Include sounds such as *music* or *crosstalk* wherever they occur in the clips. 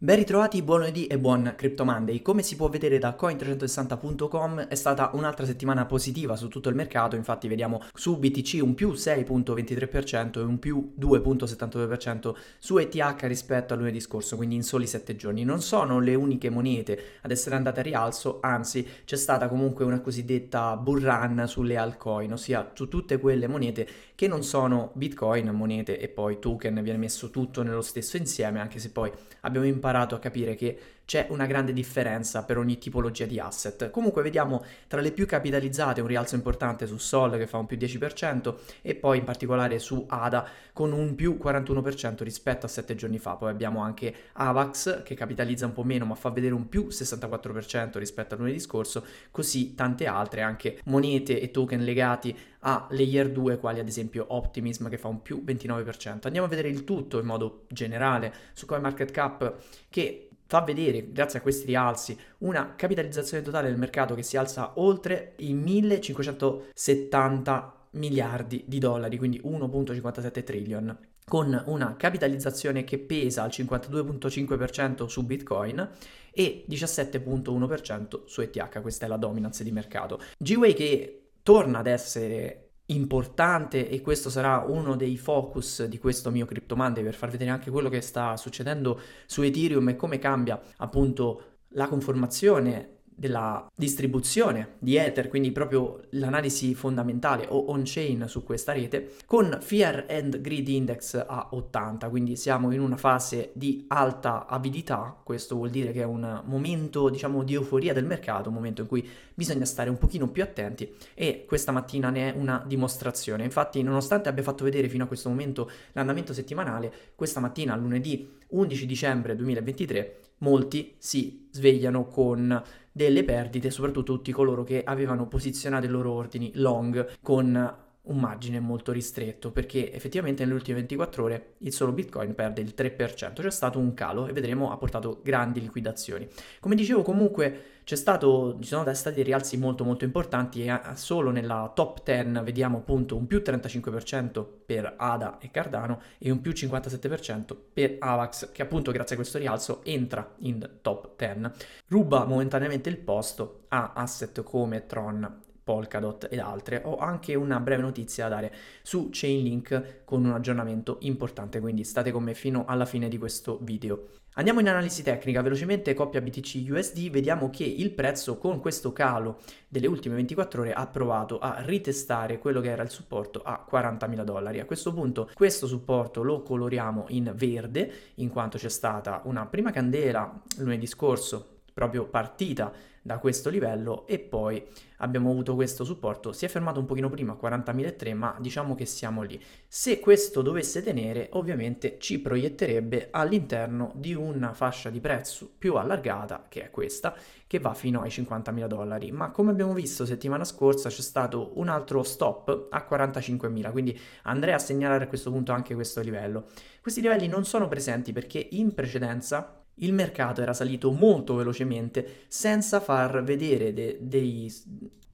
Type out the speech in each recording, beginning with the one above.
Ben ritrovati, buon lunedì e buon Crypto Monday. Come si può vedere da coin360.com è stata un'altra settimana positiva su tutto il mercato, infatti vediamo su BTC un più 6.23% e un più 2.72% su ETH rispetto a lunedì scorso, quindi in soli 7 giorni. Non sono le uniche monete ad essere andate a rialzo, anzi c'è stata comunque una cosiddetta bull run sulle altcoin, ossia su tutte quelle monete che non sono Bitcoin, monete e poi token, viene messo tutto nello stesso insieme, anche se poi abbiamo imparato imparato a capire che c'è una grande differenza per ogni tipologia di asset. Comunque vediamo tra le più capitalizzate un rialzo importante su Sol che fa un più 10% e poi in particolare su ADA con un più 41% rispetto a 7 giorni fa. Poi abbiamo anche Avax che capitalizza un po' meno ma fa vedere un più 64% rispetto a lunedì scorso, così tante altre anche monete e token legati a layer 2 quali ad esempio Optimism che fa un più 29%. Andiamo a vedere il tutto in modo generale su CoinMarketCap che fa vedere, grazie a questi rialzi, una capitalizzazione totale del mercato che si alza oltre i 1570 miliardi di dollari, quindi 1.57 trillion con una capitalizzazione che pesa al 52.5% su Bitcoin e 17.1% su ETH, questa è la dominance di mercato. G-Way che torna ad essere importante e questo sarà uno dei focus di questo mio Crypto Monday per far vedere anche quello che sta succedendo su Ethereum e come cambia appunto la conformazione della distribuzione di Ether, quindi proprio l'analisi fondamentale o on-chain su questa rete, con Fear and Greed Index a 80, quindi siamo in una fase di alta avidità, questo vuol dire che è un momento diciamo di euforia del mercato, un momento in cui bisogna stare un pochino più attenti e questa mattina ne è una dimostrazione. Infatti nonostante abbia fatto vedere fino a questo momento l'andamento settimanale, questa mattina lunedì 11 dicembre 2023 molti si svegliano con delle perdite, soprattutto tutti coloro che avevano posizionato i loro ordini long con un margine molto ristretto perché effettivamente nelle ultime 24 ore il solo Bitcoin perde il 3%, c'è stato un calo e vedremo ha portato grandi liquidazioni. Come dicevo comunque stato, ci sono stati rialzi molto molto importanti e solo nella top 10 vediamo appunto un più 35% per ADA e Cardano e un più 57% per AVAX che appunto grazie a questo rialzo entra in top 10. Ruba momentaneamente il posto a asset come Tron Polkadot ed altre. Ho anche una breve notizia da dare su Chainlink con un aggiornamento importante, quindi state con me fino alla fine di questo video. Andiamo in analisi tecnica, velocemente coppia BTC USD, vediamo che il prezzo con questo calo delle ultime 24 ore ha provato a ritestare quello che era il supporto a 40.000 dollari. A questo punto questo supporto lo coloriamo in verde, in quanto c'è stata una prima candela lunedì scorso proprio partita da questo livello e poi abbiamo avuto questo supporto, si è fermato un pochino prima a 40.003 ma diciamo che siamo lì. Se questo dovesse tenere ovviamente ci proietterebbe all'interno di una fascia di prezzo più allargata che è questa che va fino ai 50.000 dollari ma come abbiamo visto settimana scorsa c'è stato un altro stop a 45.000 quindi andrei a segnalare a questo punto anche questo livello. Questi livelli non sono presenti perché in precedenza il mercato era salito molto velocemente senza far vedere de- dei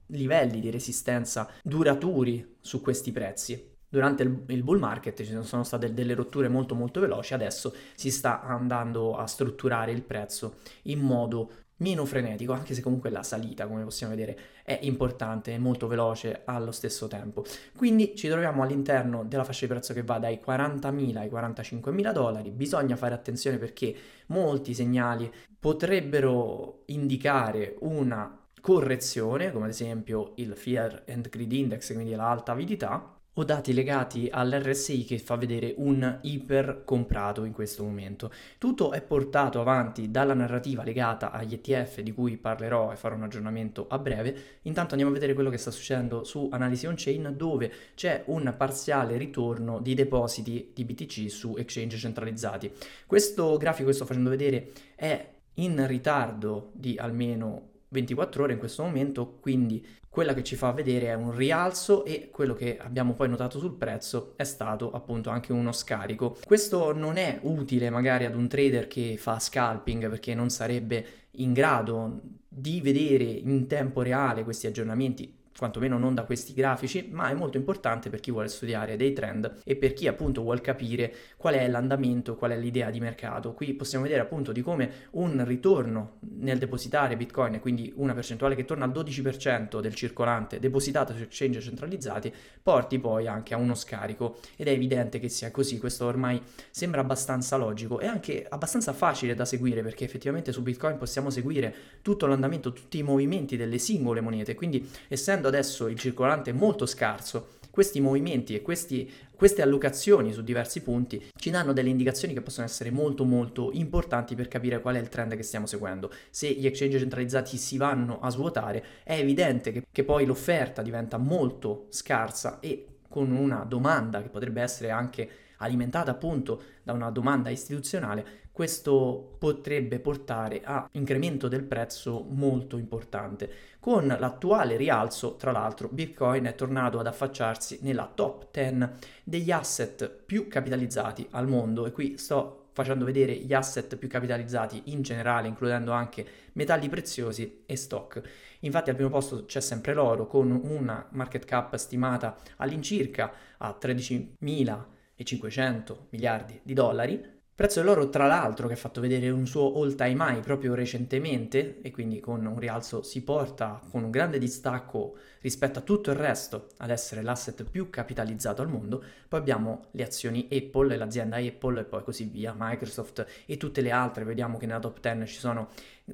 livelli di resistenza duraturi su questi prezzi. Durante il, bull market ci sono state delle rotture molto molto veloci, adesso si sta andando a strutturare il prezzo in modo meno frenetico, anche se comunque la salita, come possiamo vedere, è importante e molto veloce allo stesso tempo. Quindi ci troviamo all'interno della fascia di prezzo che va dai 40.000 ai 45.000 dollari. Bisogna fare attenzione perché molti segnali potrebbero indicare una correzione, come ad esempio il Fear and Greed Index, quindi l'alta avidità, o dati legati all'RSI che fa vedere un iper comprato in questo momento. Tutto è portato avanti dalla narrativa legata agli ETF di cui parlerò e farò un aggiornamento a breve. Intanto andiamo a vedere quello che sta succedendo su Analisi on Chain dove c'è un parziale ritorno di depositi di BTC su exchange centralizzati. Questo grafico che sto facendo vedere è in ritardo di almeno 24 ore in questo momento, quindi quella che ci fa vedere è un rialzo e quello che abbiamo poi notato sul prezzo è stato appunto anche uno scarico. Questo non è utile magari ad un trader che fa scalping perché non sarebbe in grado di vedere in tempo reale questi aggiornamenti quantomeno non da questi grafici, ma è molto importante per chi vuole studiare dei trend e per chi appunto vuole capire qual è l'andamento, qual è l'idea di mercato. Qui possiamo vedere appunto di come un ritorno nel depositare Bitcoin, quindi una percentuale che torna al 12% del circolante depositato su exchange centralizzati, porti poi anche a uno scarico. Ed è evidente che sia così, questo ormai sembra abbastanza logico e anche abbastanza facile da seguire perché effettivamente su Bitcoin possiamo seguire tutto l'andamento, tutti i movimenti delle singole monete, quindi essendo essendo adesso il circolante molto scarso, questi movimenti e questi, queste allocazioni su diversi punti ci danno delle indicazioni che possono essere molto molto importanti per capire qual è il trend che stiamo seguendo. Se gli exchange centralizzati si vanno a svuotare, è evidente che, che poi l'offerta diventa molto scarsa e con una domanda che potrebbe essere anche alimentata appunto da una domanda istituzionale, questo potrebbe portare a incremento del prezzo molto importante. Con l'attuale rialzo, tra l'altro, Bitcoin è tornato ad affacciarsi nella top 10 degli asset più capitalizzati al mondo e qui sto facendo vedere gli asset più capitalizzati in generale, includendo anche metalli preziosi e stock. Infatti al primo posto c'è sempre l'oro con una market cap stimata all'incirca a 13.500 miliardi di dollari, Prezzo dell'oro, tra l'altro, che ha fatto vedere un suo all time high proprio recentemente e quindi con un rialzo si porta con un grande distacco rispetto a tutto il resto ad essere l'asset più capitalizzato al mondo. Poi abbiamo le azioni Apple, l'azienda Apple e poi così via, Microsoft e tutte le altre. Vediamo che nella top 10 ci sono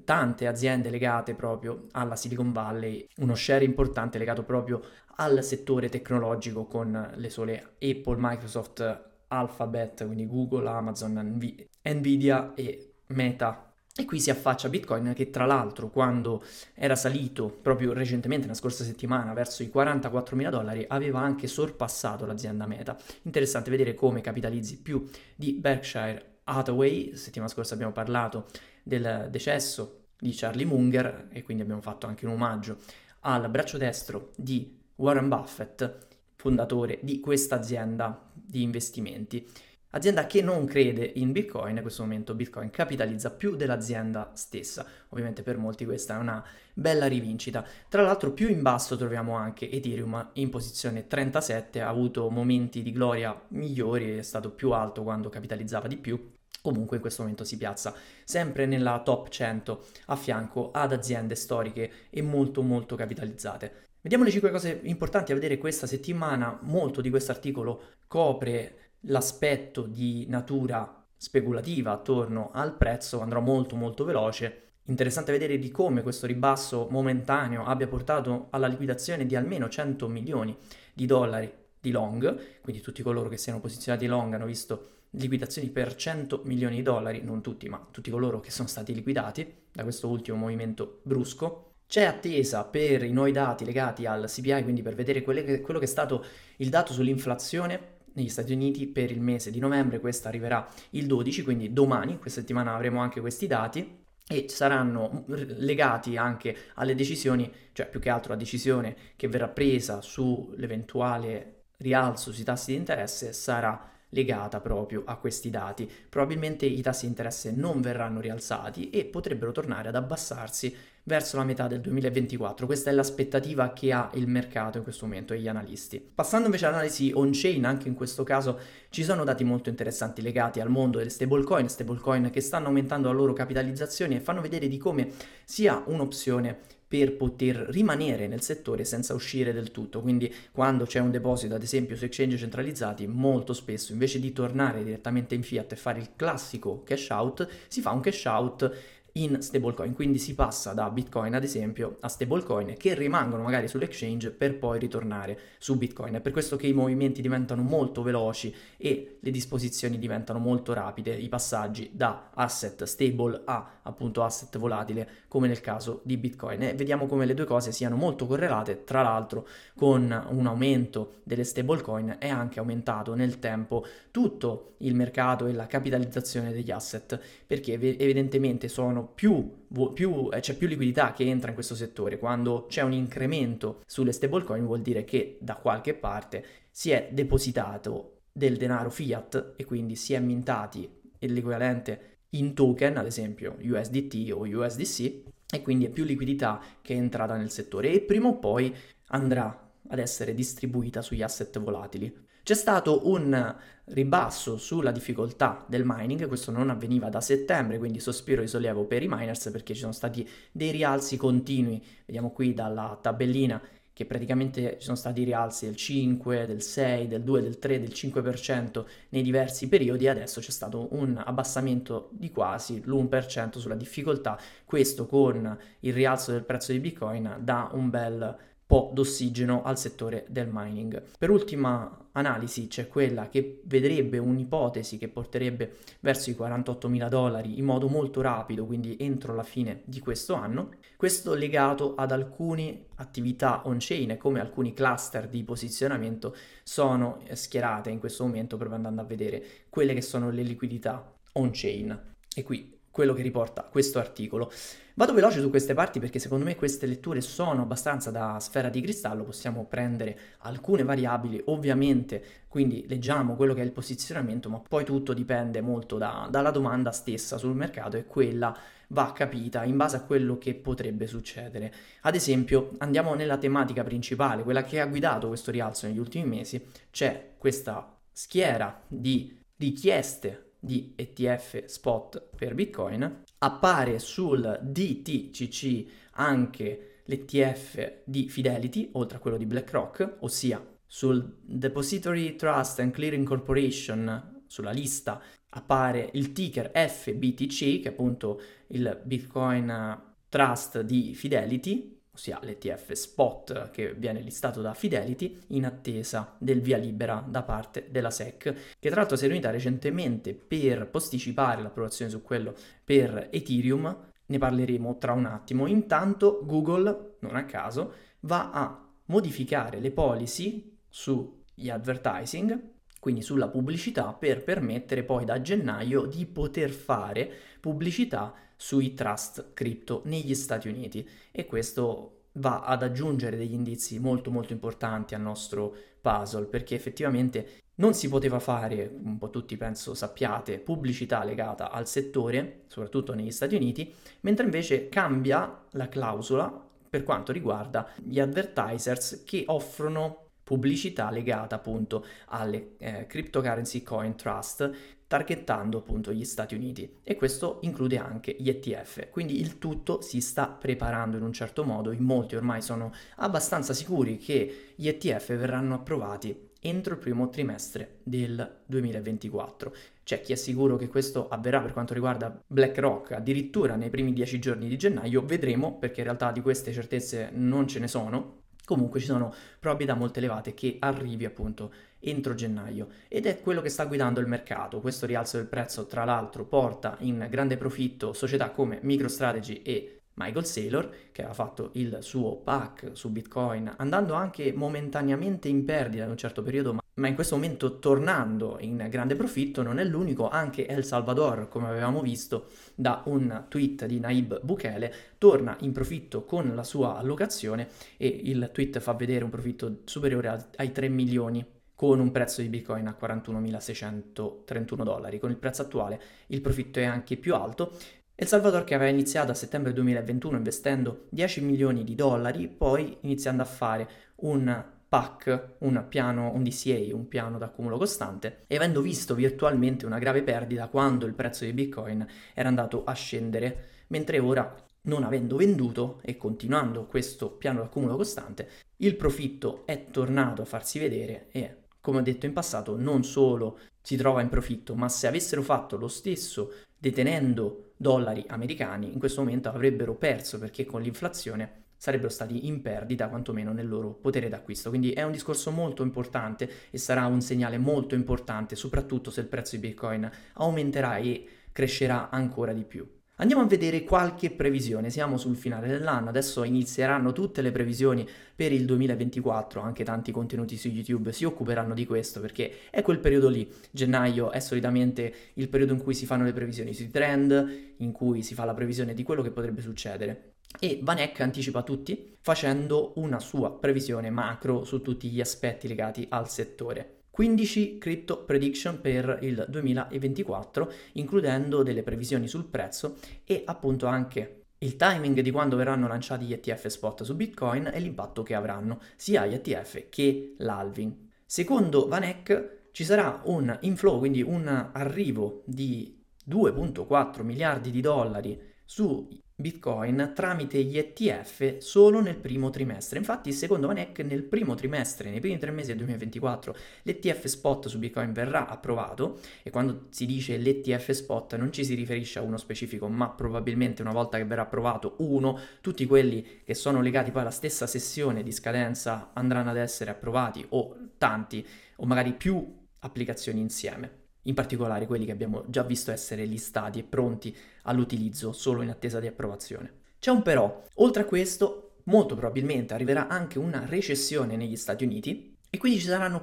tante aziende legate proprio alla Silicon Valley, uno share importante legato proprio al settore tecnologico con le sole Apple, Microsoft, Alphabet, quindi Google, Amazon, Nv- Nvidia e Meta. E qui si affaccia Bitcoin che tra l'altro quando era salito proprio recentemente, la scorsa settimana, verso i 44 mila dollari, aveva anche sorpassato l'azienda Meta. Interessante vedere come capitalizzi più di Berkshire Hathaway. Settimana scorsa abbiamo parlato del decesso di Charlie Munger e quindi abbiamo fatto anche un omaggio al braccio destro di Warren Buffett fondatore di questa azienda di investimenti. Azienda che non crede in Bitcoin, in questo momento Bitcoin capitalizza più dell'azienda stessa. Ovviamente per molti questa è una bella rivincita. Tra l'altro più in basso troviamo anche Ethereum in posizione 37, ha avuto momenti di gloria migliori, è stato più alto quando capitalizzava di più. Comunque in questo momento si piazza sempre nella top 100 a fianco ad aziende storiche e molto molto capitalizzate. Vediamo le 5 cose importanti a vedere questa settimana. Molto di questo articolo copre l'aspetto di natura speculativa attorno al prezzo, andrò molto molto veloce. Interessante vedere di come questo ribasso momentaneo abbia portato alla liquidazione di almeno 100 milioni di dollari di long, quindi tutti coloro che siano posizionati long hanno visto liquidazioni per 100 milioni di dollari, non tutti, ma tutti coloro che sono stati liquidati da questo ultimo movimento brusco. C'è attesa per i nuovi dati legati al CPI, quindi per vedere che, quello che è stato il dato sull'inflazione negli Stati Uniti per il mese di novembre, questa arriverà il 12, quindi domani, questa settimana avremo anche questi dati e saranno legati anche alle decisioni, cioè più che altro la decisione che verrà presa sull'eventuale rialzo sui tassi di interesse sarà legata proprio a questi dati. Probabilmente i tassi di interesse non verranno rialzati e potrebbero tornare ad abbassarsi verso la metà del 2024. Questa è l'aspettativa che ha il mercato in questo momento e gli analisti. Passando invece all'analisi on-chain, anche in questo caso ci sono dati molto interessanti legati al mondo delle stablecoin, stablecoin che stanno aumentando la loro capitalizzazione e fanno vedere di come sia un'opzione per poter rimanere nel settore senza uscire del tutto. Quindi quando c'è un deposito, ad esempio su exchange centralizzati, molto spesso invece di tornare direttamente in fiat e fare il classico cash out, si fa un cash out in stablecoin, quindi si passa da Bitcoin ad esempio a stablecoin che rimangono magari sull'exchange per poi ritornare su Bitcoin. È per questo che i movimenti diventano molto veloci e le disposizioni diventano molto rapide, i passaggi da asset stable a appunto asset volatile come nel caso di Bitcoin. E vediamo come le due cose siano molto correlate, tra l'altro con un aumento delle stablecoin è anche aumentato nel tempo tutto il mercato e la capitalizzazione degli asset perché evidentemente sono più, più, eh, c'è più liquidità che entra in questo settore. Quando c'è un incremento sulle stablecoin vuol dire che da qualche parte si è depositato del denaro fiat e quindi si è mintati l'equivalente in token, ad esempio USDT o USDC, e quindi è più liquidità che è entrata nel settore e prima o poi andrà ad essere distribuita sugli asset volatili. C'è stato un ribasso sulla difficoltà del mining, questo non avveniva da settembre, quindi sospiro di sollievo per i miners perché ci sono stati dei rialzi continui, vediamo qui dalla tabellina che praticamente ci sono stati rialzi del 5, del 6, del 2, del 3, del 5% nei diversi periodi adesso c'è stato un abbassamento di quasi l'1% sulla difficoltà, questo con il rialzo del prezzo di Bitcoin dà un bel po' d'ossigeno al settore del mining. Per ultima analisi c'è quella che vedrebbe un'ipotesi che porterebbe verso i 48 mila dollari in modo molto rapido, quindi entro la fine di questo anno. Questo legato ad alcune attività on-chain, come alcuni cluster di posizionamento sono schierate in questo momento proprio andando a vedere quelle che sono le liquidità on-chain. E qui quello che riporta questo articolo. Vado veloce su queste parti perché secondo me queste letture sono abbastanza da sfera di cristallo, possiamo prendere alcune variabili, ovviamente, quindi leggiamo quello che è il posizionamento, ma poi tutto dipende molto da, dalla domanda stessa sul mercato e quella va capita in base a quello che potrebbe succedere. Ad esempio, andiamo nella tematica principale, quella che ha guidato questo rialzo negli ultimi mesi, c'è questa schiera di richieste di ETF spot per Bitcoin, appare sul DTCC anche l'ETF di Fidelity, oltre a quello di BlackRock, ossia sul Depository Trust and Clearing Corporation, sulla lista, appare il ticker FBTC, che è appunto il Bitcoin Trust di Fidelity, ossia l'ETF spot che viene listato da Fidelity in attesa del via libera da parte della SEC, che tra l'altro si è riunita recentemente per posticipare l'approvazione su quello per Ethereum, ne parleremo tra un attimo. Intanto Google, non a caso, va a modificare le policy sugli advertising quindi sulla pubblicità, per permettere poi da gennaio di poter fare pubblicità sui trust cripto negli Stati Uniti. E questo va ad aggiungere degli indizi molto molto importanti al nostro puzzle perché effettivamente non si poteva fare, un po' tutti penso sappiate, pubblicità legata al settore, soprattutto negli Stati Uniti, mentre invece cambia la clausola per quanto riguarda gli advertisers che offrono pubblicità legata appunto alle eh, cryptocurrency coin trust targettando appunto gli Stati Uniti e questo include anche gli ETF. Quindi il tutto si sta preparando in un certo modo, in molti ormai sono abbastanza sicuri che gli ETF verranno approvati entro il primo trimestre del 2024. C'è chi è sicuro che questo avverrà per quanto riguarda BlackRock addirittura nei primi dieci giorni di gennaio, vedremo perché in realtà di queste certezze non ce ne sono, Comunque ci sono probabilità molto elevate che arrivi appunto entro gennaio ed è quello che sta guidando il mercato. Questo rialzo del prezzo tra l'altro porta in grande profitto società come MicroStrategy e Michael Saylor, che aveva fatto il suo pack su Bitcoin, andando anche momentaneamente in perdita in un certo periodo, ma in questo momento tornando in grande profitto, non è l'unico, anche El Salvador, come avevamo visto da un tweet di Naib Bukele, torna in profitto con la sua allocazione e il tweet fa vedere un profitto superiore ai 3 milioni con un prezzo di Bitcoin a 41.631 dollari. Con il prezzo attuale il profitto è anche più alto El Salvador che aveva iniziato a settembre 2021 investendo 10 milioni di dollari, poi iniziando a fare un PAC, un piano, un DCA, un piano d'accumulo costante, e avendo visto virtualmente una grave perdita quando il prezzo di Bitcoin era andato a scendere, mentre ora, non avendo venduto e continuando questo piano d'accumulo costante, il profitto è tornato a farsi vedere e, come ho detto in passato, non solo si trova in profitto, ma se avessero fatto lo stesso detenendo dollari americani, in questo momento avrebbero perso perché con l'inflazione sarebbero stati in perdita quantomeno nel loro potere d'acquisto. Quindi è un discorso molto importante e sarà un segnale molto importante, soprattutto se il prezzo di Bitcoin aumenterà e crescerà ancora di più. Andiamo a vedere qualche previsione, siamo sul finale dell'anno, adesso inizieranno tutte le previsioni per il 2024, anche tanti contenuti su YouTube si occuperanno di questo perché è quel periodo lì, gennaio è solitamente il periodo in cui si fanno le previsioni sui trend, in cui si fa la previsione di quello che potrebbe succedere. E Vanek anticipa tutti facendo una sua previsione macro su tutti gli aspetti legati al settore. 15 crypto prediction per il 2024, includendo delle previsioni sul prezzo e appunto anche il timing di quando verranno lanciati gli ETF spot su Bitcoin e l'impatto che avranno sia gli ETF che l'halving. Secondo Vanek ci sarà un inflow, quindi un arrivo di 2.4 miliardi di dollari su Bitcoin tramite gli ETF solo nel primo trimestre. Infatti, secondo Vanek, nel primo trimestre, nei primi tre mesi del 2024, l'ETF spot su Bitcoin verrà approvato e quando si dice l'ETF spot non ci si riferisce a uno specifico, ma probabilmente una volta che verrà approvato uno, tutti quelli che sono legati poi alla stessa sessione di scadenza andranno ad essere approvati o tanti o magari più applicazioni insieme in particolare quelli che abbiamo già visto essere listati e pronti all'utilizzo solo in attesa di approvazione. C'è un però, oltre a questo, molto probabilmente arriverà anche una recessione negli Stati Uniti e quindi ci saranno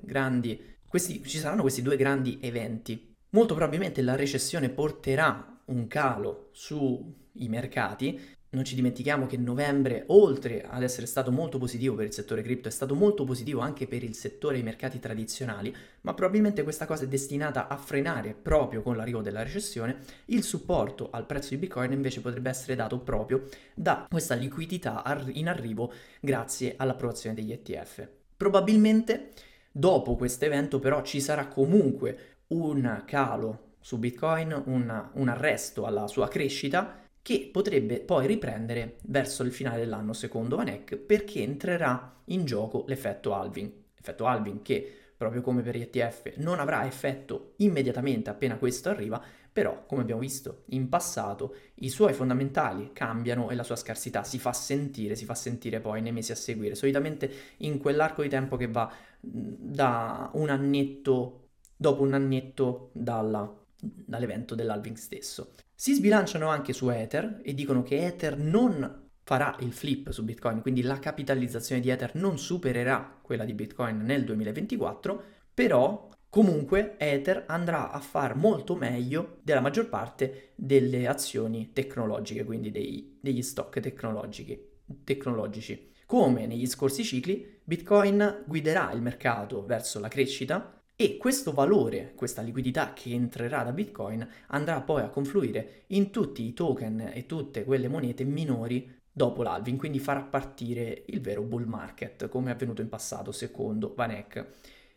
grandi, questi, ci saranno questi due grandi eventi. Molto probabilmente la recessione porterà un calo sui mercati non ci dimentichiamo che novembre, oltre ad essere stato molto positivo per il settore cripto, è stato molto positivo anche per il settore dei mercati tradizionali, ma probabilmente questa cosa è destinata a frenare proprio con l'arrivo della recessione. Il supporto al prezzo di Bitcoin invece potrebbe essere dato proprio da questa liquidità in arrivo grazie all'approvazione degli ETF. Probabilmente dopo questo evento però ci sarà comunque un calo su Bitcoin, un, un arresto alla sua crescita che potrebbe poi riprendere verso il finale dell'anno secondo Vanek perché entrerà in gioco l'effetto halving. Effetto halving che proprio come per gli ETF non avrà effetto immediatamente appena questo arriva, però come abbiamo visto in passato i suoi fondamentali cambiano e la sua scarsità si fa sentire, si fa sentire poi nei mesi a seguire, solitamente in quell'arco di tempo che va da un annetto, dopo un annetto dalla, dall'evento dell'halving stesso. Si sbilanciano anche su Ether e dicono che Ether non farà il flip su Bitcoin, quindi la capitalizzazione di Ether non supererà quella di Bitcoin nel 2024, però comunque Ether andrà a far molto meglio della maggior parte delle azioni tecnologiche, quindi dei, degli stock tecnologici. Come negli scorsi cicli, Bitcoin guiderà il mercato verso la crescita e questo valore, questa liquidità che entrerà da Bitcoin andrà poi a confluire in tutti i token e tutte quelle monete minori dopo l'halving, quindi farà partire il vero bull market come è avvenuto in passato secondo Vanek.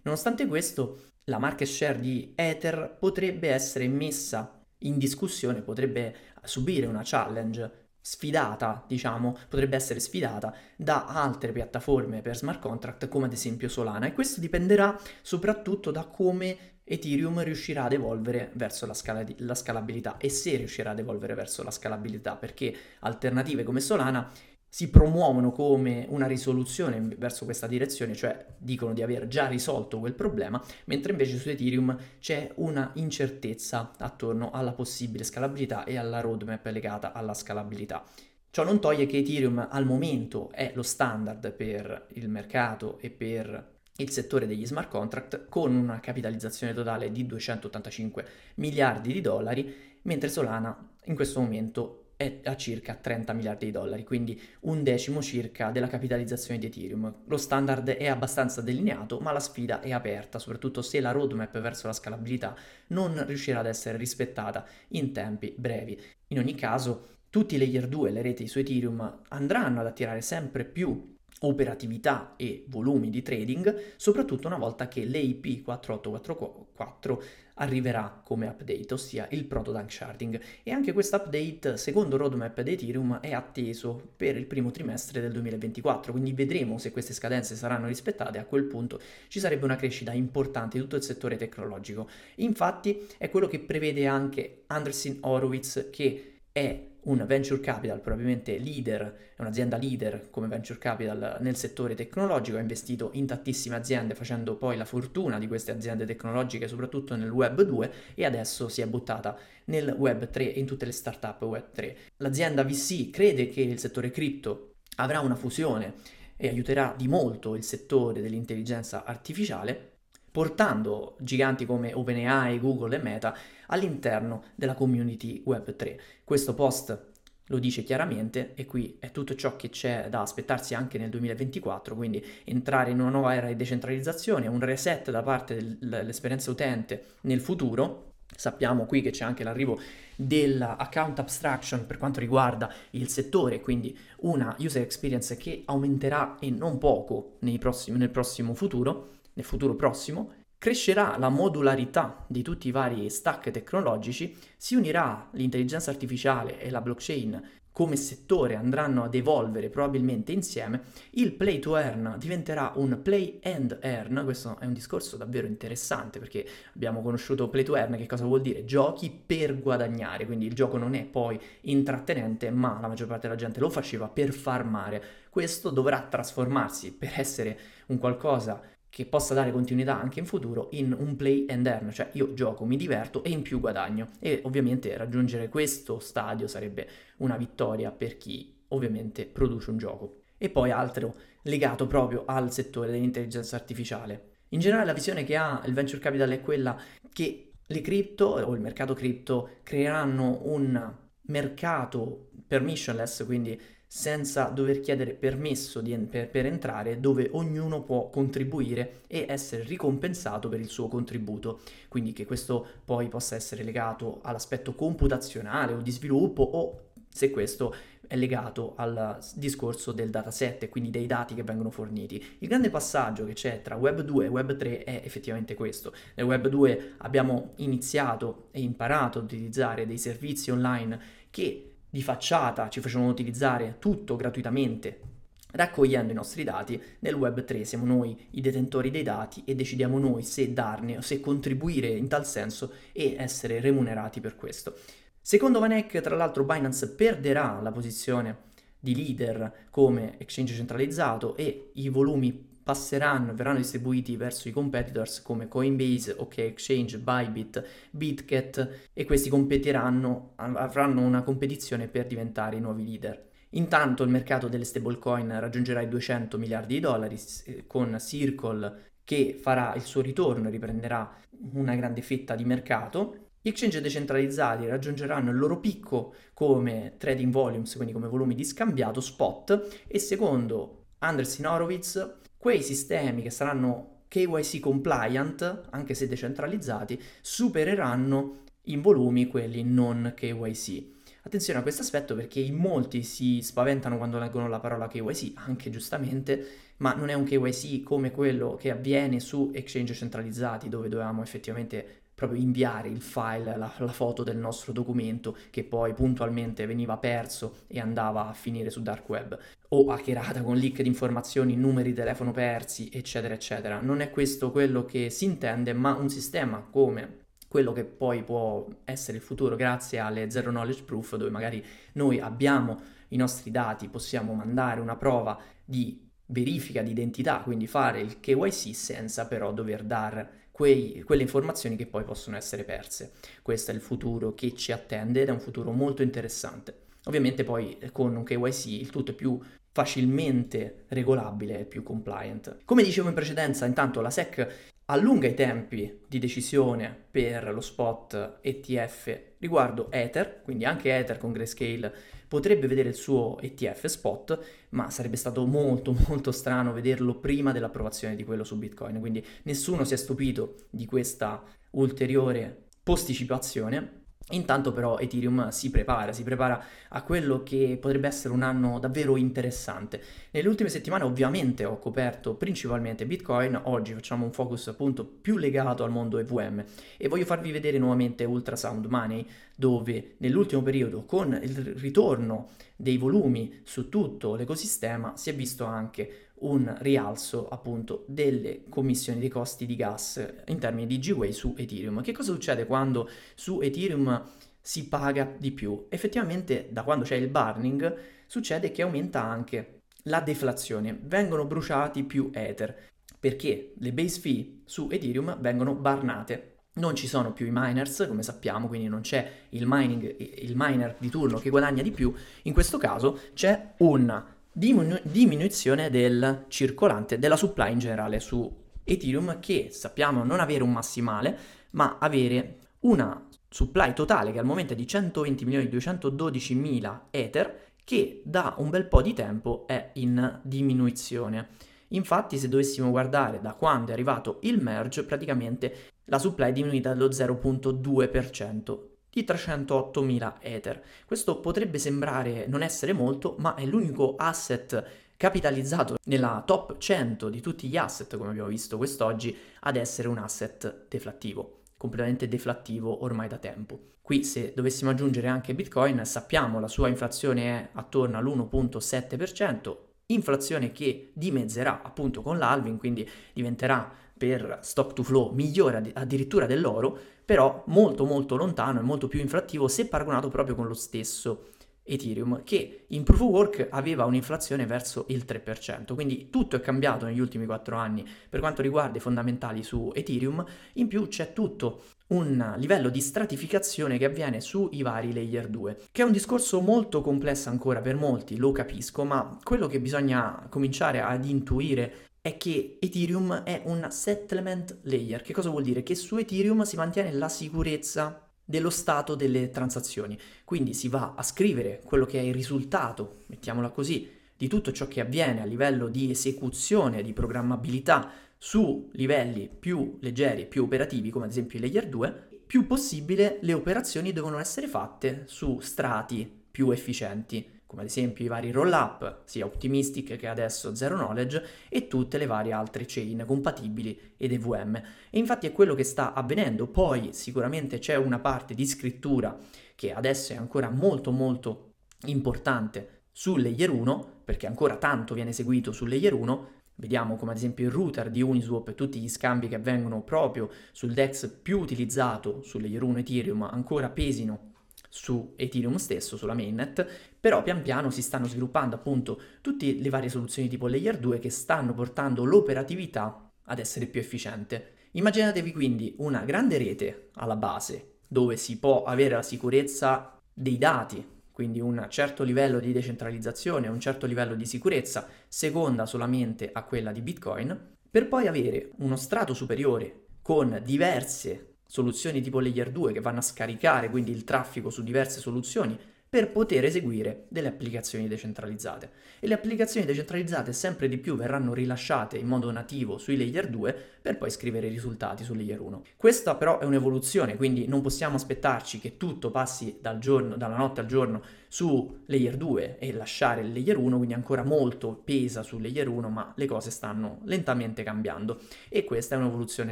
Nonostante questo, la market share di Ether potrebbe essere messa in discussione, potrebbe subire una challenge sfidata, diciamo, potrebbe essere sfidata da altre piattaforme per smart contract come ad esempio Solana. E questo dipenderà soprattutto da come Ethereum riuscirà ad evolvere verso la, scala di, la scalabilità. E se riuscirà ad evolvere verso la scalabilità perché alternative come Solana si promuovono come una risoluzione verso questa direzione, cioè dicono di aver già risolto quel problema, mentre invece su Ethereum c'è una incertezza attorno alla possibile scalabilità e alla roadmap legata alla scalabilità. Ciò non toglie che Ethereum al momento è lo standard per il mercato e per il settore degli smart contract con una capitalizzazione totale di 285 miliardi di dollari, mentre Solana in questo momento è a circa 30 miliardi di dollari, quindi un decimo circa della capitalizzazione di Ethereum. Lo standard è abbastanza delineato, ma la sfida è aperta, soprattutto se la roadmap verso la scalabilità non riuscirà ad essere rispettata in tempi brevi. In ogni caso, tutti i layer 2, le reti su Ethereum, andranno ad attirare sempre più operatività e volumi di trading, soprattutto una volta che l'AP 4844 arriverà come update, ossia il proto sharding. E anche questo update, secondo roadmap di Ethereum, è atteso per il primo trimestre del 2024, quindi vedremo se queste scadenze saranno rispettate. A quel punto ci sarebbe una crescita importante di tutto il settore tecnologico. Infatti è quello che prevede anche Andreessen Horowitz, che è un venture capital probabilmente leader, un'azienda leader come venture capital nel settore tecnologico, ha investito in tantissime aziende facendo poi la fortuna di queste aziende tecnologiche soprattutto nel web 2 e adesso si è buttata nel web 3 e in tutte le startup web 3. L'azienda VC crede che il settore cripto avrà una fusione e aiuterà di molto il settore dell'intelligenza artificiale portando giganti come OpenAI, Google e Meta all'interno della community Web3. Questo post lo dice chiaramente e qui è tutto ciò che c'è da aspettarsi anche nel 2024, quindi entrare in una nuova era di decentralizzazione, un reset da parte dell'esperienza utente nel futuro Sappiamo qui che c'è anche l'arrivo dell'account abstraction per quanto riguarda il settore, quindi una user experience che aumenterà e non poco prossimi, nel prossimo futuro, nel futuro prossimo. Crescerà la modularità di tutti i vari stack tecnologici, si unirà l'intelligenza artificiale e la blockchain come settore andranno ad evolvere probabilmente insieme, il play to earn diventerà un play and earn, questo è un discorso davvero interessante perché abbiamo conosciuto play to earn, che cosa vuol dire? Giochi per guadagnare, quindi il gioco non è poi intrattenente, ma la maggior parte della gente lo faceva per farmare. Questo dovrà trasformarsi per essere un qualcosa che possa dare continuità anche in futuro in un play and earn, cioè io gioco, mi diverto e in più guadagno. E ovviamente raggiungere questo stadio sarebbe una vittoria per chi ovviamente produce un gioco. E poi altro legato proprio al settore dell'intelligenza artificiale. In generale la visione che ha il venture capital è quella che le cripto o il mercato cripto creeranno un mercato permissionless, quindi senza dover chiedere permesso di, per, per, entrare, dove ognuno può contribuire e essere ricompensato per il suo contributo. Quindi che questo poi possa essere legato all'aspetto computazionale o di sviluppo o se questo è legato al discorso del dataset, quindi dei dati che vengono forniti. Il grande passaggio che c'è tra Web 2 e Web 3 è effettivamente questo. Nel Web 2 abbiamo iniziato e imparato ad utilizzare dei servizi online che di facciata ci facevano utilizzare tutto gratuitamente raccogliendo i nostri dati, nel Web 3 siamo noi i detentori dei dati e decidiamo noi se darne o se contribuire in tal senso e essere remunerati per questo. Secondo Vanek, tra l'altro, Binance perderà la posizione di leader come exchange centralizzato e i volumi passeranno, verranno distribuiti verso i competitors come Coinbase, OK Exchange, Bybit, Bitget e questi competiranno, avranno una competizione per diventare i nuovi leader. Intanto il mercato delle stablecoin raggiungerà i 200 miliardi di dollari eh, con Circle che farà il suo ritorno e riprenderà una grande fetta di mercato. Gli exchange decentralizzati raggiungeranno il loro picco come trading volumes, quindi come volumi di scambiato spot e secondo Andreessen Horowitz quei sistemi che saranno KYC compliant, anche se decentralizzati, supereranno in volumi quelli non KYC. Attenzione a questo aspetto perché in molti si spaventano quando leggono la parola KYC, anche giustamente, ma non è un KYC come quello che avviene su exchange centralizzati dove dovevamo effettivamente proprio inviare il file, la, la, foto del nostro documento che poi puntualmente veniva perso e andava a finire su dark web o hackerata con leak di informazioni, numeri di telefono persi, eccetera, eccetera. Non è questo quello che si intende, ma un sistema come quello che poi può essere il futuro grazie alle zero knowledge proof dove magari noi abbiamo i nostri dati, possiamo mandare una prova di verifica di identità, quindi fare il KYC senza però dover dare quei, quelle informazioni che poi possono essere perse. Questo è il futuro che ci attende ed è un futuro molto interessante. Ovviamente poi eh, con un KYC il tutto è più facilmente regolabile e più compliant. Come dicevo in precedenza, intanto la SEC allunga i tempi di decisione per lo spot ETF riguardo Ether, quindi anche Ether con Grayscale potrebbe vedere il suo ETF spot, ma sarebbe stato molto *laughs* molto strano vederlo prima dell'approvazione di quello su Bitcoin, quindi nessuno si è stupito di questa ulteriore posticipazione Intanto però Ethereum si prepara, si prepara a quello che potrebbe essere un anno davvero interessante. Nelle ultime settimane ovviamente ho coperto principalmente Bitcoin, oggi facciamo un focus appunto più legato al mondo EVM e voglio farvi vedere nuovamente Ultrasound Money dove nell'ultimo periodo con il ritorno dei volumi su tutto l'ecosistema si è visto anche un rialzo appunto delle commissioni dei costi di gas in termini di G-Way su Ethereum. Che cosa succede quando su Ethereum si paga di più? Effettivamente da quando c'è il burning succede che aumenta anche la deflazione, vengono bruciati più Ether perché le base fee su Ethereum vengono barnate. Non ci sono più i miners, come sappiamo, quindi non c'è il, mining, il miner di turno che guadagna di più. In questo caso c'è un diminu- diminuzione del circolante, della supply in generale su Ethereum che sappiamo non avere un massimale, ma avere una supply totale che al momento è di 120 milioni 212 mila Ether che da un bel po' di tempo è in diminuzione. Infatti, se dovessimo guardare da quando è arrivato il merge, praticamente la supply è diminuita dello 0.2% di 308.000 Ether. Questo potrebbe sembrare non essere molto, ma è l'unico asset capitalizzato nella top 100 di tutti gli asset, come abbiamo visto quest'oggi, ad essere un asset deflattivo completamente deflattivo ormai da tempo. Qui se dovessimo aggiungere anche Bitcoin, sappiamo la sua inflazione è attorno all'1.7%, inflazione che dimezzerà appunto con l'halving, quindi diventerà per stock to flow migliore addirittura dell'oro, però molto molto lontano e molto più inflattivo se paragonato proprio con lo stesso Ethereum, che in Proof of Work aveva un'inflazione verso il 3%, quindi tutto è cambiato negli ultimi 4 anni per quanto riguarda i fondamentali su Ethereum, in più c'è tutto un livello di stratificazione che avviene sui vari layer 2, che è un discorso molto complesso ancora per molti, lo capisco, ma quello che bisogna cominciare ad intuire è che Ethereum è un settlement layer. Che cosa vuol dire? Che su Ethereum si mantiene la sicurezza dello stato delle transazioni. Quindi si va a scrivere quello che è il risultato, mettiamola così, di tutto ciò che avviene a livello di esecuzione, di programmabilità su livelli più leggeri, più operativi, come ad esempio i layer 2, più possibile le operazioni devono essere fatte su strati più efficienti come ad esempio i vari roll-up, sia Optimistic che adesso Zero Knowledge, e tutte le varie altre chain compatibili ed EVM. E infatti è quello che sta avvenendo. Poi sicuramente c'è una parte di scrittura che adesso è ancora molto molto importante sul layer 1, perché ancora tanto viene eseguito sul layer 1, Vediamo come ad esempio il router di Uniswap e tutti gli scambi che avvengono proprio sul DEX più utilizzato sul layer 1 Ethereum ancora pesino su Ethereum stesso, sulla mainnet, però pian piano si stanno sviluppando appunto tutte le varie soluzioni tipo Layer 2 che stanno portando l'operatività ad essere più efficiente. Immaginatevi quindi una grande rete alla base dove si può avere la sicurezza dei dati, quindi un certo livello di decentralizzazione, un certo livello di sicurezza, seconda solamente a quella di Bitcoin, per poi avere uno strato superiore con diverse soluzioni tipo Layer 2 che vanno a scaricare quindi il traffico su diverse soluzioni per poter eseguire delle applicazioni decentralizzate. E le applicazioni decentralizzate sempre di più verranno rilasciate in modo nativo sui layer 2 per poi scrivere i risultati su layer 1. Questa però è un'evoluzione, quindi non possiamo aspettarci che tutto passi dal giorno, dalla notte al giorno su layer 2 e lasciare il layer 1, quindi ancora molto pesa su layer 1, ma le cose stanno lentamente cambiando e questa è un'evoluzione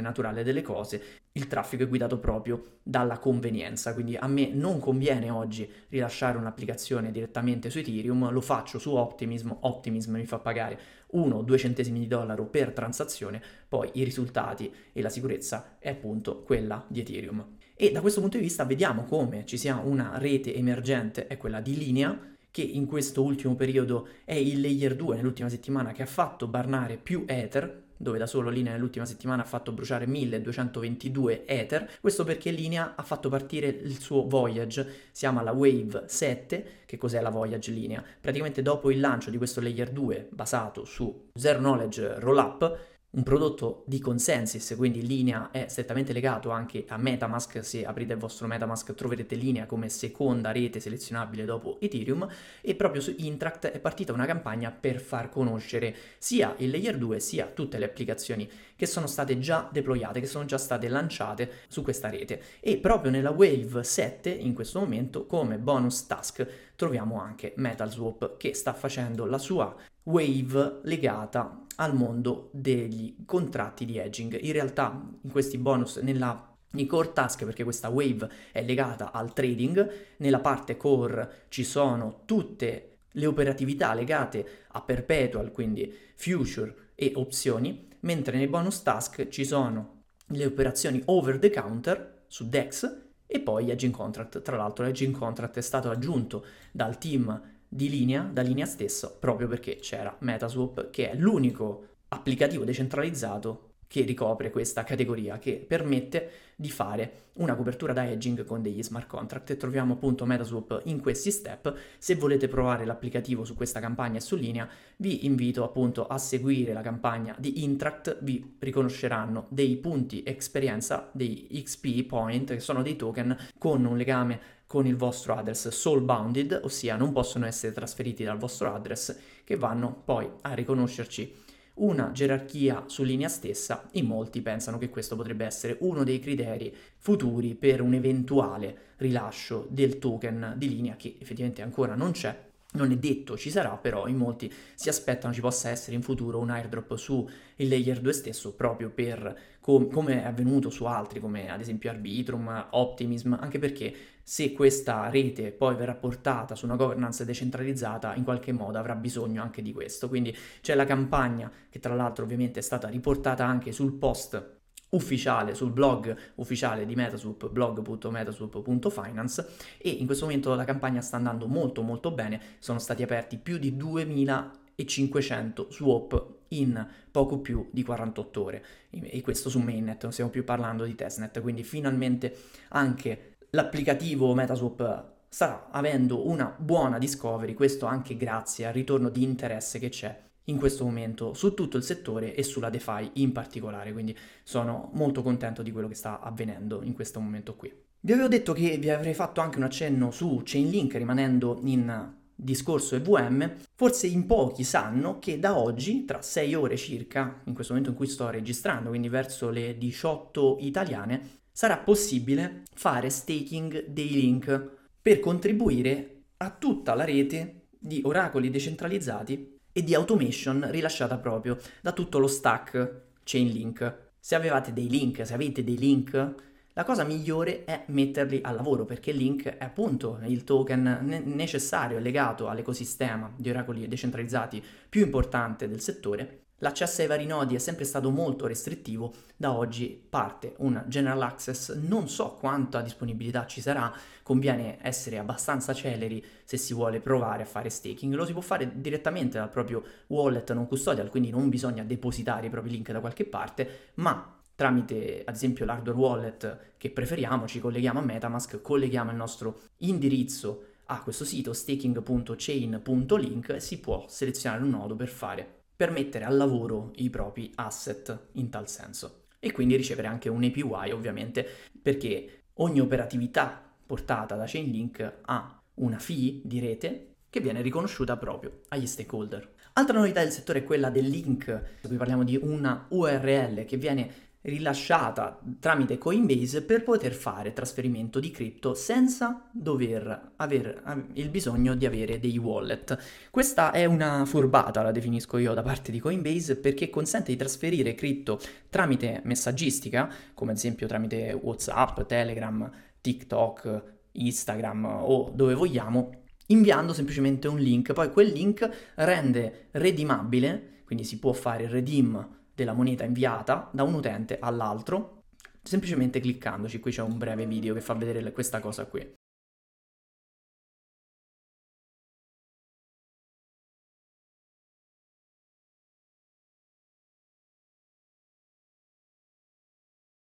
naturale delle cose il traffico è guidato proprio dalla convenienza, quindi a me non conviene oggi rilasciare un'applicazione direttamente su Ethereum, lo faccio su Optimism, Optimism mi fa pagare 1-2 centesimi di dollaro per transazione, poi i risultati e la sicurezza è appunto quella di Ethereum. E da questo punto di vista vediamo come ci sia una rete emergente, è quella di linea, che in questo ultimo periodo è il layer 2 nell'ultima settimana che ha fatto barnare più Ether, dove da solo Linea nell'ultima settimana ha fatto bruciare 1222 Ether, questo perché Linea ha fatto partire il suo Voyage, si chiama la Wave 7, che cos'è la Voyage Linea? Praticamente dopo il lancio di questo layer 2 basato su Zero Knowledge Rollup, un prodotto di consensus, quindi Linea è strettamente legato anche a Metamask, se aprite il vostro Metamask troverete Linea come seconda rete selezionabile dopo Ethereum e proprio su Intract è partita una campagna per far conoscere sia il layer 2 sia tutte le applicazioni che sono state già deployate, che sono già state lanciate su questa rete. E proprio nella Wave 7 in questo momento come bonus task troviamo anche MetalSwap che sta facendo la sua wave legata al mondo degli contratti di hedging. In realtà in questi bonus nella i core task, perché questa wave è legata al trading, nella parte core ci sono tutte le operatività legate a perpetual, quindi future e opzioni, mentre nei bonus task ci sono le operazioni over the counter su DEX e poi edging contract. Tra l'altro l'edging contract è stato aggiunto dal team di linea, da linea stesso, proprio perché c'era Metaswap, che è l'unico applicativo decentralizzato che ricopre questa categoria, che permette di fare una copertura da hedging con degli smart contract e troviamo appunto Metaswap in questi step. Se volete provare l'applicativo su questa campagna e su linea, vi invito appunto a seguire la campagna di Intract, vi riconosceranno dei punti esperienza, dei XP point, che sono dei token con un legame con il vostro address soul bounded, ossia non possono essere trasferiti dal vostro address, che vanno poi a riconoscerci una gerarchia su linea stessa, in molti pensano che questo potrebbe essere uno dei criteri futuri per un eventuale rilascio del token di linea che effettivamente ancora non c'è, non è detto ci sarà, però in molti si aspettano ci possa essere in futuro un airdrop su il layer 2 stesso proprio per com- come è avvenuto su altri come ad esempio Arbitrum, Optimism, anche perché se questa rete poi verrà portata su una governance decentralizzata in qualche modo avrà bisogno anche di questo. Quindi c'è la campagna che tra l'altro ovviamente è stata riportata anche sul post ufficiale sul blog ufficiale di Metaswap, blog.metaswap.finance e in questo momento la campagna sta andando molto molto bene, sono stati aperti più di 2500 swap in poco più di 48 ore e questo su mainnet, non stiamo più parlando di testnet, quindi finalmente anche l'applicativo Metaswap sta avendo una buona discovery, questo anche grazie al ritorno di interesse che c'è in questo momento su tutto il settore e sulla DeFi in particolare, quindi sono molto contento di quello che sta avvenendo in questo momento qui. Vi avevo detto che vi avrei fatto anche un accenno su Chainlink rimanendo in discorso EVM, forse in pochi sanno che da oggi, tra 6 ore circa, in questo momento in cui sto registrando, quindi verso le 18 italiane, sarà possibile fare staking dei link per contribuire a tutta la rete di oracoli decentralizzati e di automation rilasciata proprio da tutto lo stack Chainlink. Se avevate dei link, se avete dei link, la cosa migliore è metterli al lavoro perché link è appunto il token ne- necessario legato all'ecosistema di oracoli decentralizzati più importante del settore L'accesso ai vari nodi è sempre stato molto restrittivo, da oggi parte un general access, non so quanta disponibilità ci sarà, conviene essere abbastanza celeri se si vuole provare a fare staking, lo si può fare direttamente dal proprio wallet non custodial, quindi non bisogna depositare i propri link da qualche parte, ma tramite ad esempio l'hardware wallet che preferiamo ci colleghiamo a Metamask, colleghiamo il nostro indirizzo a questo sito staking.chain.link e si può selezionare un nodo per fare per mettere al lavoro i propri asset in tal senso. E quindi ricevere anche un APY ovviamente perché ogni operatività portata da Chainlink ha una fee di rete che viene riconosciuta proprio agli stakeholder. Altra novità del settore è quella del link, qui parliamo di una URL che viene rilasciata tramite Coinbase per poter fare trasferimento di cripto senza dover avere il bisogno di avere dei wallet. Questa è una furbata, la definisco io da parte di Coinbase, perché consente di trasferire cripto tramite messaggistica, come ad esempio tramite WhatsApp, Telegram, TikTok, Instagram o dove vogliamo, inviando semplicemente un link. Poi quel link rende redimabile, quindi si può fare redeem della moneta inviata da un utente all'altro semplicemente cliccandoci. Qui c'è un breve video che fa vedere questa cosa qui.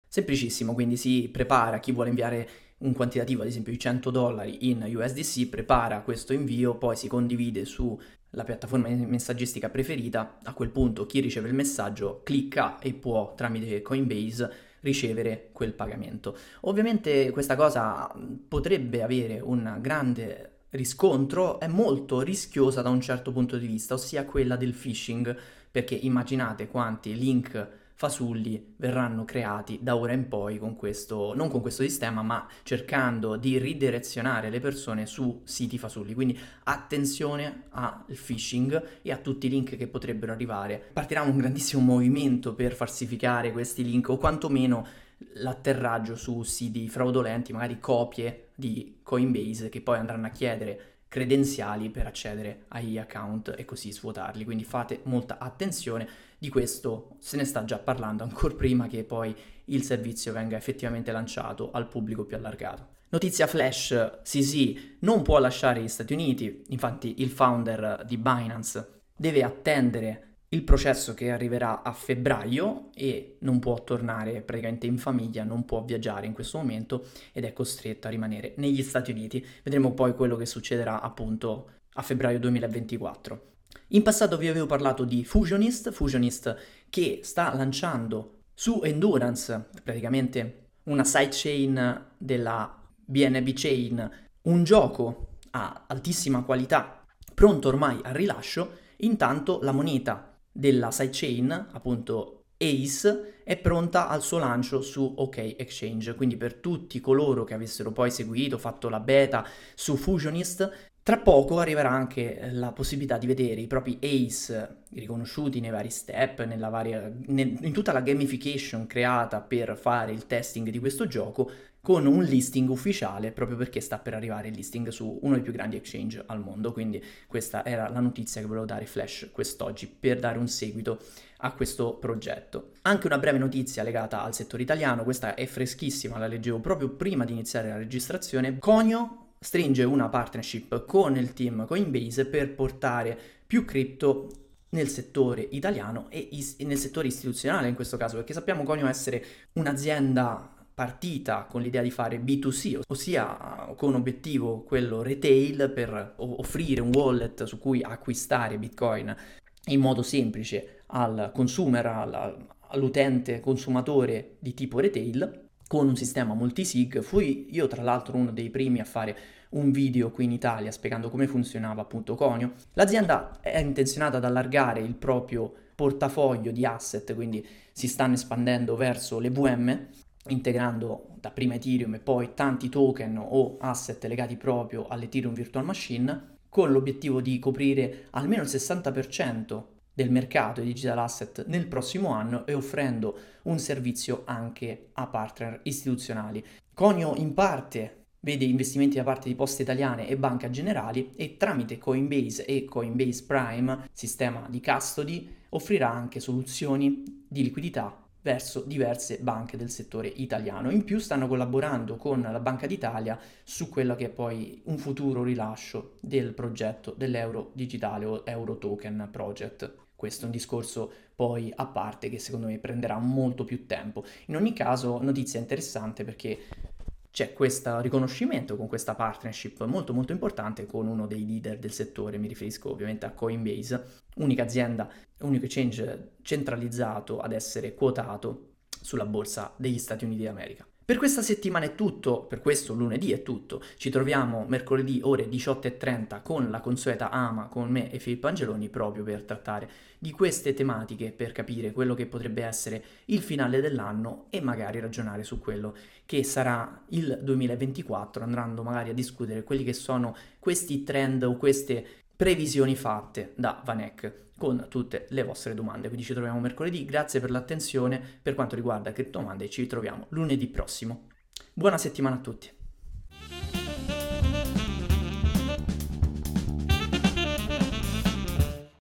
Semplicissimo, quindi si prepara chi vuole inviare un quantitativo, ad esempio di 100 dollari in USDC, prepara questo invio, poi si condivide sulla piattaforma messaggistica preferita, a quel punto chi riceve il messaggio clicca e può tramite Coinbase ricevere quel pagamento. Ovviamente questa cosa potrebbe avere un grande riscontro, è molto rischiosa da un certo punto di vista, ossia quella del phishing, perché immaginate quanti link fasulli verranno creati da ora in poi con questo, non con questo sistema, ma cercando di ridirezionare le persone su siti fasulli. Quindi attenzione al phishing e a tutti i link che potrebbero arrivare. Partirà un grandissimo *laughs* movimento per falsificare questi link o quantomeno l'atterraggio su siti fraudolenti, magari copie di Coinbase che poi andranno a chiedere credenziali per accedere agli account e così svuotarli. Quindi fate molta attenzione. Di questo se ne sta già parlando ancora prima che poi il servizio venga effettivamente lanciato al pubblico più allargato. Notizia flash, CZ non può lasciare gli Stati Uniti, infatti il founder di Binance deve attendere il processo che arriverà a febbraio e non può tornare praticamente in famiglia, non può viaggiare in questo momento ed è costretto a rimanere negli Stati Uniti. Vedremo poi quello che succederà appunto a febbraio 2024. In passato vi avevo parlato di Fusionist, Fusionist che sta lanciando su Endurance, praticamente una sidechain della BNB Chain, un gioco a altissima qualità, pronto ormai al rilascio, intanto la moneta della sidechain, appunto ACE è pronta al suo lancio su OK Exchange, quindi per tutti coloro che avessero poi seguito, fatto la beta su Fusionist, tra poco arriverà anche la possibilità di vedere i propri ACE riconosciuti nei vari step, varia, nel, in tutta la gamification creata per fare il testing di questo gioco, con un listing ufficiale proprio perché sta per arrivare il listing su uno dei più grandi exchange al mondo. Quindi questa era la notizia che volevo dare Flash quest'oggi per dare un seguito a questo progetto. Anche una breve notizia legata al settore italiano, questa è freschissima, la leggevo proprio prima di iniziare la registrazione. Conio stringe una partnership con il team Coinbase per portare più cripto nel settore italiano e is- nel settore istituzionale in questo caso, perché sappiamo Conio essere un'azienda partita con l'idea di fare B2C, ossia con obiettivo quello retail per offrire un wallet su cui acquistare Bitcoin in modo semplice al consumer, all'utente consumatore di tipo retail con un sistema multisig. Fui io tra l'altro uno dei primi a fare un video qui in Italia spiegando come funzionava appunto Conio. L'azienda è intenzionata ad allargare il proprio portafoglio di asset, quindi si stanno espandendo verso le VM integrando dapprima Ethereum e poi tanti token o asset legati proprio all'Ethereum Virtual Machine, con l'obiettivo di coprire almeno il 60% del mercato di digital asset nel prossimo anno e offrendo un servizio anche a partner istituzionali. Conio in parte vede investimenti da parte di Poste Italiane e Banca Generali e tramite Coinbase e Coinbase Prime, sistema di custody, offrirà anche soluzioni di liquidità verso diverse banche del settore italiano. In più stanno collaborando con la Banca d'Italia su quello che è poi un futuro rilascio del progetto dell'euro digitale o euro token project. Questo è un discorso poi a parte che secondo me prenderà molto più tempo. In ogni caso, notizia interessante perché c'è questo riconoscimento con questa partnership molto molto importante con uno dei leader del settore, mi riferisco ovviamente a Coinbase, unica azienda, unico exchange centralizzato ad essere quotato sulla borsa degli Stati Uniti d'America. Per questa settimana è tutto, per questo lunedì è tutto. Ci troviamo mercoledì ore 18.30 con la consueta Ama con me e Filippo Angeloni proprio per trattare di queste tematiche, per capire quello che potrebbe essere il finale dell'anno e magari ragionare su quello che sarà il 2024, andando magari a discutere quelli che sono questi trend o queste previsioni fatte da Vanek con tutte le vostre domande. Quindi ci troviamo mercoledì, grazie per l'attenzione. Per quanto riguarda Crypto Monday ci ritroviamo lunedì prossimo. Buona settimana a tutti.